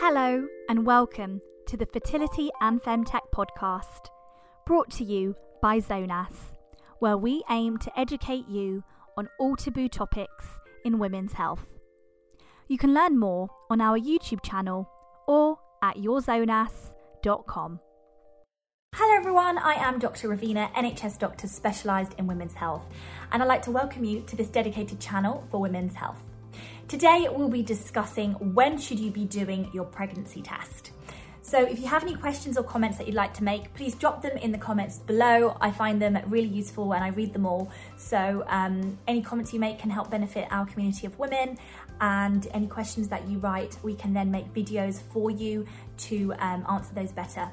Hello, and welcome to the Fertility and Femtech podcast, brought to you by Zonas, where we aim to educate you on all taboo topics in women's health. You can learn more on our YouTube channel or at yourzonas.com. Hello, everyone. I am Dr. Ravina, NHS doctor specialised in women's health, and I'd like to welcome you to this dedicated channel for women's health. Today we'll be discussing when should you be doing your pregnancy test. So if you have any questions or comments that you'd like to make, please drop them in the comments below. I find them really useful and I read them all. So um, any comments you make can help benefit our community of women and any questions that you write, we can then make videos for you to um, answer those better.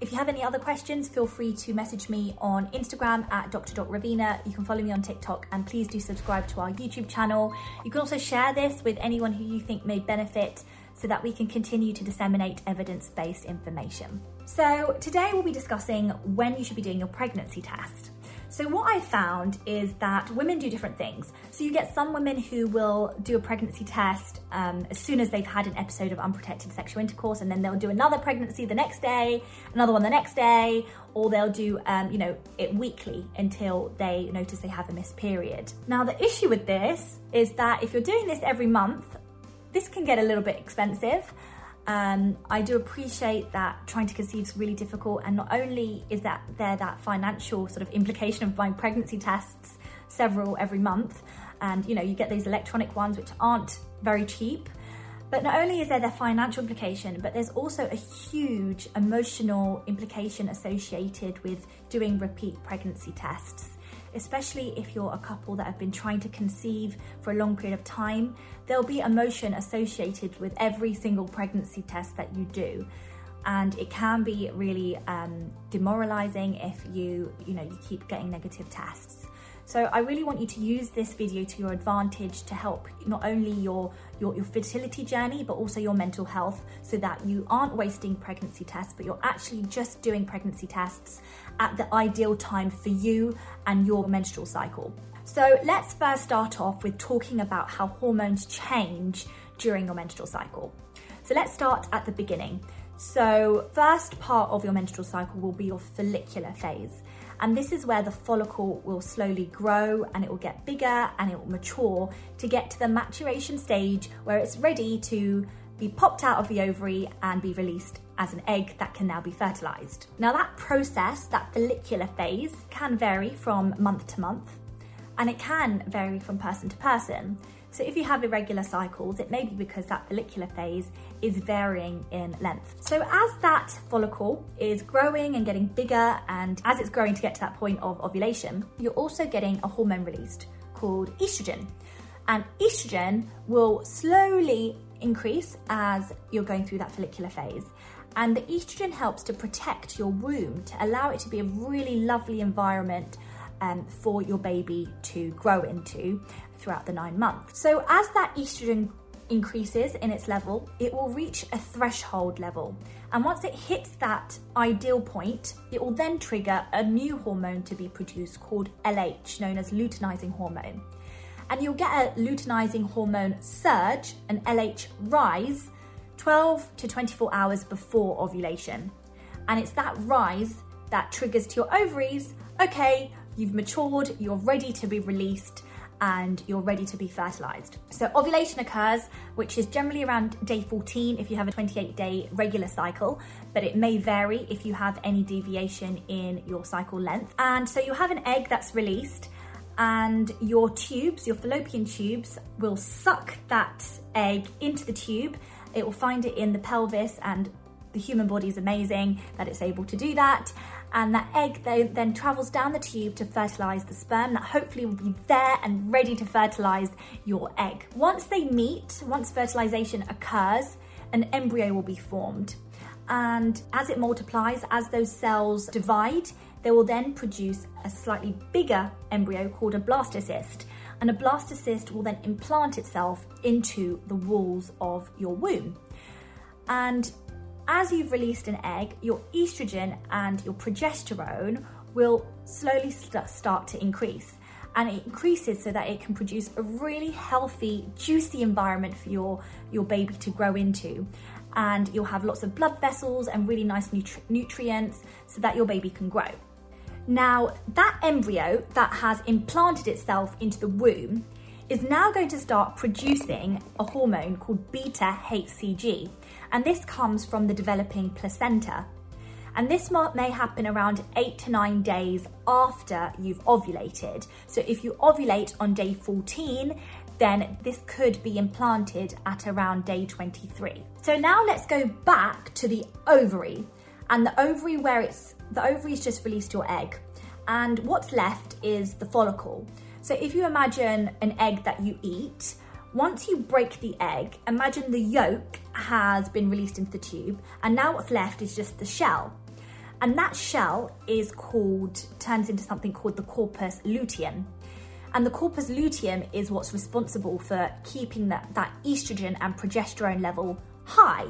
If you have any other questions, feel free to message me on Instagram at dr.ravina. You can follow me on TikTok and please do subscribe to our YouTube channel. You can also share this with anyone who you think may benefit so that we can continue to disseminate evidence-based information. So today we'll be discussing when you should be doing your pregnancy test. So what I found is that women do different things. So you get some women who will do a pregnancy test um, as soon as they've had an episode of unprotected sexual intercourse, and then they'll do another pregnancy the next day, another one the next day, or they'll do, um, you know, it weekly until they notice they have a missed period. Now the issue with this is that if you're doing this every month, this can get a little bit expensive. Um, I do appreciate that trying to conceive is really difficult, and not only is that there that financial sort of implication of buying pregnancy tests, several every month, and you know you get these electronic ones which aren't very cheap. But not only is there the financial implication, but there's also a huge emotional implication associated with doing repeat pregnancy tests especially if you're a couple that have been trying to conceive for a long period of time, there'll be emotion associated with every single pregnancy test that you do. And it can be really um, demoralizing if you, you know, you keep getting negative tests. So I really want you to use this video to your advantage to help not only your, your, your, fertility journey, but also your mental health so that you aren't wasting pregnancy tests, but you're actually just doing pregnancy tests at the ideal time for you and your menstrual cycle. So let's first start off with talking about how hormones change during your menstrual cycle. So let's start at the beginning. So first part of your menstrual cycle will be your follicular phase. And this is where the follicle will slowly grow and it will get bigger and it will mature to get to the maturation stage where it's ready to be popped out of the ovary and be released as an egg that can now be fertilized. Now that process, that follicular phase, can vary from month to month and it can vary from person to person. So if you have irregular cycles, it may be because that follicular phase is varying in length. So as that follicle is growing and getting bigger, and as it's growing to get to that point of ovulation, you're also getting a hormone released called estrogen. And estrogen will slowly increase as you're going through that follicular phase. And the estrogen helps to protect your womb, to allow it to be a really lovely environment um, for your baby to grow into throughout the nine months. So as that estrogen increases in its level, it will reach a threshold level. And once it hits that ideal point, it will then trigger a new hormone to be produced called LH, known as luteinizing hormone. And you'll get a luteinizing hormone surge, an LH rise, 12 to 24 hours before ovulation. And it's that rise that triggers to your ovaries, okay, you've matured, you're ready to be released, and you're ready to be fertilized. So ovulation occurs, which is generally around day 14 if you have a 28 day regular cycle, but it may vary if you have any deviation in your cycle length. And so you have an egg that's released and your tubes, your fallopian tubes, will suck that egg into the tube. It will find it in the pelvis and the human body is amazing that it's able to do that and that egg then travels down the tube to fertilize the sperm that hopefully will be there and ready to fertilize your egg. Once they meet, once fertilization occurs, an embryo will be formed. And as it multiplies, as those cells divide, they will then produce a slightly bigger embryo called a blastocyst. And a blastocyst will then implant itself into the walls of your womb. And as you've released an egg, your estrogen and your progesterone will slowly st start to increase. And it increases so that it can produce a really healthy, juicy environment for your, your baby to grow into. and you'll have lots of blood vessels and really nice nutri- nutrients so that your baby can grow. Now, that embryo that has implanted itself into the womb is now going to start producing a hormone called beta HCG, and this comes from the developing placenta. And this may happen around eight to nine days after you've ovulated. So if you ovulate on day 14, then this could be implanted at around day 23. So now let's go back to the ovary and the ovary where it's the ovary's just released your egg and what's left is the follicle. So if you imagine an egg that you eat, once you break the egg, imagine the yolk has been released into the tube and now what's left is just the shell. And that shell is called, turns into something called the corpus luteum. And the corpus luteum is what's responsible for keeping that, that estrogen and progesterone level high.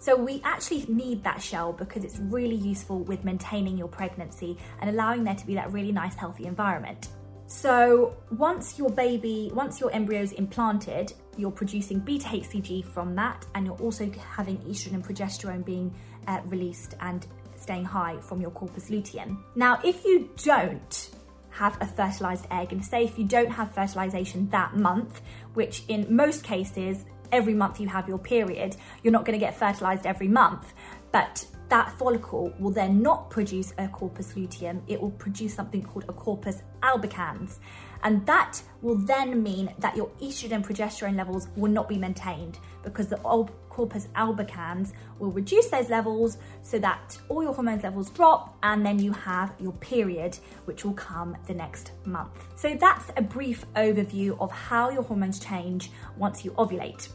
So we actually need that shell because it's really useful with maintaining your pregnancy and allowing there to be that really nice healthy environment. So once your baby, once your embryo is implanted, you're producing beta HCG from that and you're also having estrogen and progesterone being uh, released and staying high from your corpus luteum. Now, if you don't have a fertilized egg. And say if you don't have fertilization that month, which in most cases, every month you have your period, you're not going to get fertilized every month. But that follicle will then not produce a corpus luteum, it will produce something called a corpus albicans. And that will then mean that your estrogen progesterone levels will not be maintained because the corpus albicans will reduce those levels so that all your hormones levels drop and then you have your period, which will come the next month. So that's a brief overview of how your hormones change once you ovulate.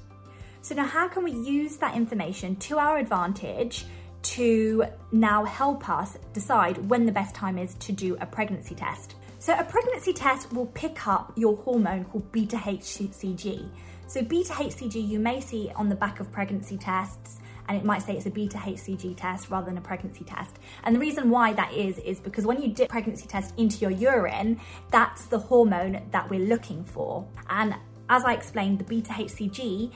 So now how can we use that information to our advantage to now help us decide when the best time is to do a pregnancy test? So a pregnancy test will pick up your hormone called beta HCG. So beta HCG you may see on the back of pregnancy tests and it might say it's a beta HCG test rather than a pregnancy test. And the reason why that is, is because when you dip pregnancy test into your urine, that's the hormone that we're looking for. And as I explained, the beta HCG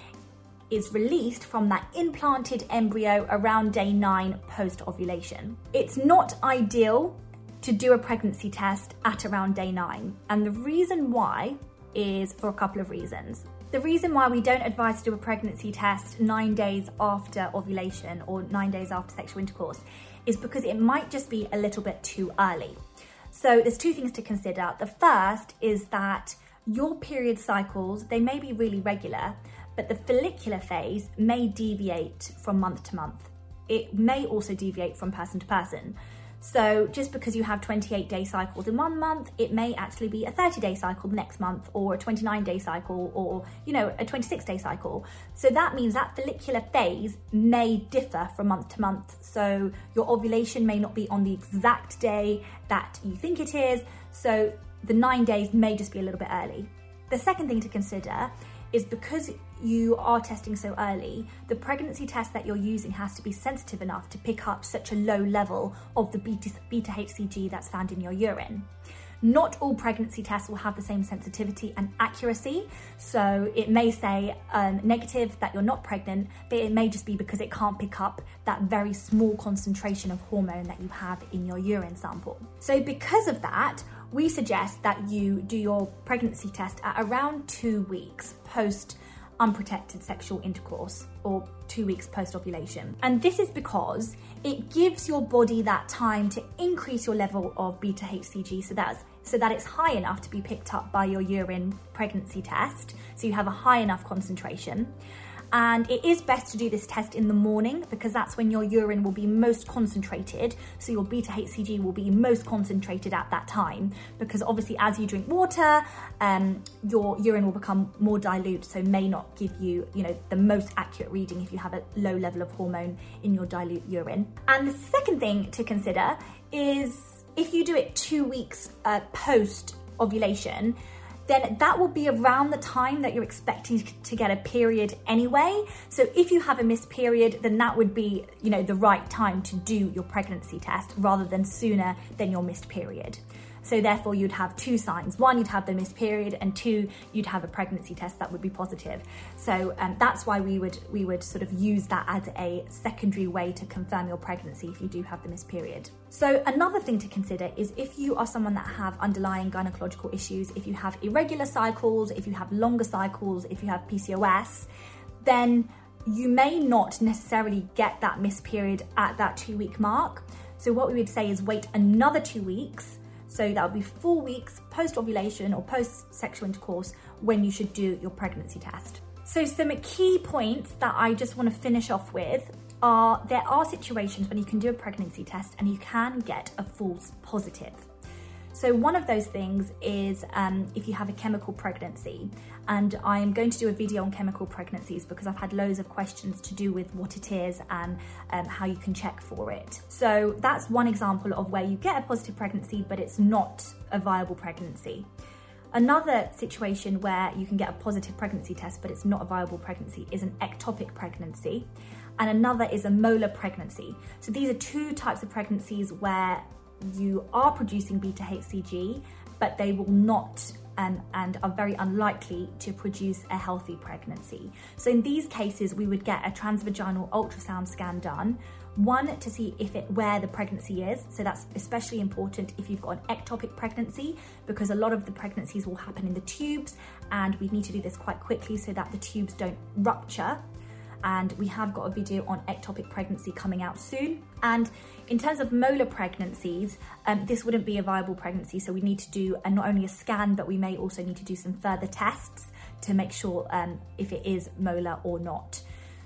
is released from that implanted embryo around day nine post ovulation. It's not ideal to do a pregnancy test at around day nine. And the reason why is for a couple of reasons. The reason why we don't advise to do a pregnancy test nine days after ovulation or nine days after sexual intercourse is because it might just be a little bit too early. So there's two things to consider. The first is that your period cycles, they may be really regular, but the follicular phase may deviate from month to month. It may also deviate from person to person. So just because you have 28 day cycles in one month, it may actually be a 30 day cycle the next month or a 29 day cycle or, you know, a 26 day cycle. So that means that follicular phase may differ from month to month. So your ovulation may not be on the exact day that you think it is. So the nine days may just be a little bit early. The second thing to consider is because you are testing so early, the pregnancy test that you're using has to be sensitive enough to pick up such a low level of the beta, beta HCG that's found in your urine. Not all pregnancy tests will have the same sensitivity and accuracy. So it may say um, negative that you're not pregnant, but it may just be because it can't pick up that very small concentration of hormone that you have in your urine sample. So because of that, we suggest that you do your pregnancy test at around two weeks post unprotected sexual intercourse or two weeks post ovulation. And this is because it gives your body that time to increase your level of beta HCG so that's so that it's high enough to be picked up by your urine pregnancy test. So you have a high enough concentration. And it is best to do this test in the morning because that's when your urine will be most concentrated. So your beta HCG will be most concentrated at that time because obviously as you drink water, um, your urine will become more dilute, so may not give you, you know, the most accurate reading if you have a low level of hormone in your dilute urine. And the second thing to consider is if you do it two weeks uh, post ovulation, then that will be around the time that you're expecting to get a period anyway. So if you have a missed period, then that would be, you know, the right time to do your pregnancy test rather than sooner than your missed period. So therefore you'd have two signs. One, you'd have the missed period and two, you'd have a pregnancy test that would be positive. So um, that's why we would, we would sort of use that as a secondary way to confirm your pregnancy if you do have the missed period. So another thing to consider is if you are someone that have underlying gynecological issues, if you have irregular cycles, if you have longer cycles, if you have PCOS, then you may not necessarily get that missed period at that two week mark. So what we would say is wait another two weeks. So that would be four weeks post ovulation or post sexual intercourse when you should do your pregnancy test. So some key points that I just want to finish off with are there are situations when you can do a pregnancy test and you can get a false positive. So, one of those things is um, if you have a chemical pregnancy, and I'm going to do a video on chemical pregnancies because I've had loads of questions to do with what it is and um, how you can check for it. So, that's one example of where you get a positive pregnancy, but it's not a viable pregnancy. Another situation where you can get a positive pregnancy test, but it's not a viable pregnancy, is an ectopic pregnancy. And another is a molar pregnancy. So these are two types of pregnancies where you are producing beta HCG, but they will not um, and are very unlikely to produce a healthy pregnancy. So, in these cases, we would get a transvaginal ultrasound scan done. One to see if it where the pregnancy is. So that's especially important if you've got an ectopic pregnancy because a lot of the pregnancies will happen in the tubes and we need to do this quite quickly so that the tubes don't rupture and we have got a video on ectopic pregnancy coming out soon. And in terms of molar pregnancies, um, this wouldn't be a viable pregnancy, so we need to do not only a scan, but we may also need to do some further tests to make sure um, if it is molar or not.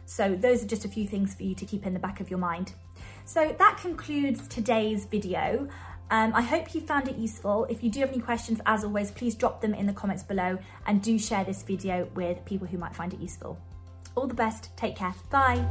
So those are just a few things for you to keep in the back of your mind. So that concludes today's video. Um, I hope you found it useful. If you do have any questions, as always, please drop them in the comments below and do share this video with people who might find it useful. All the best. Take care. Bye.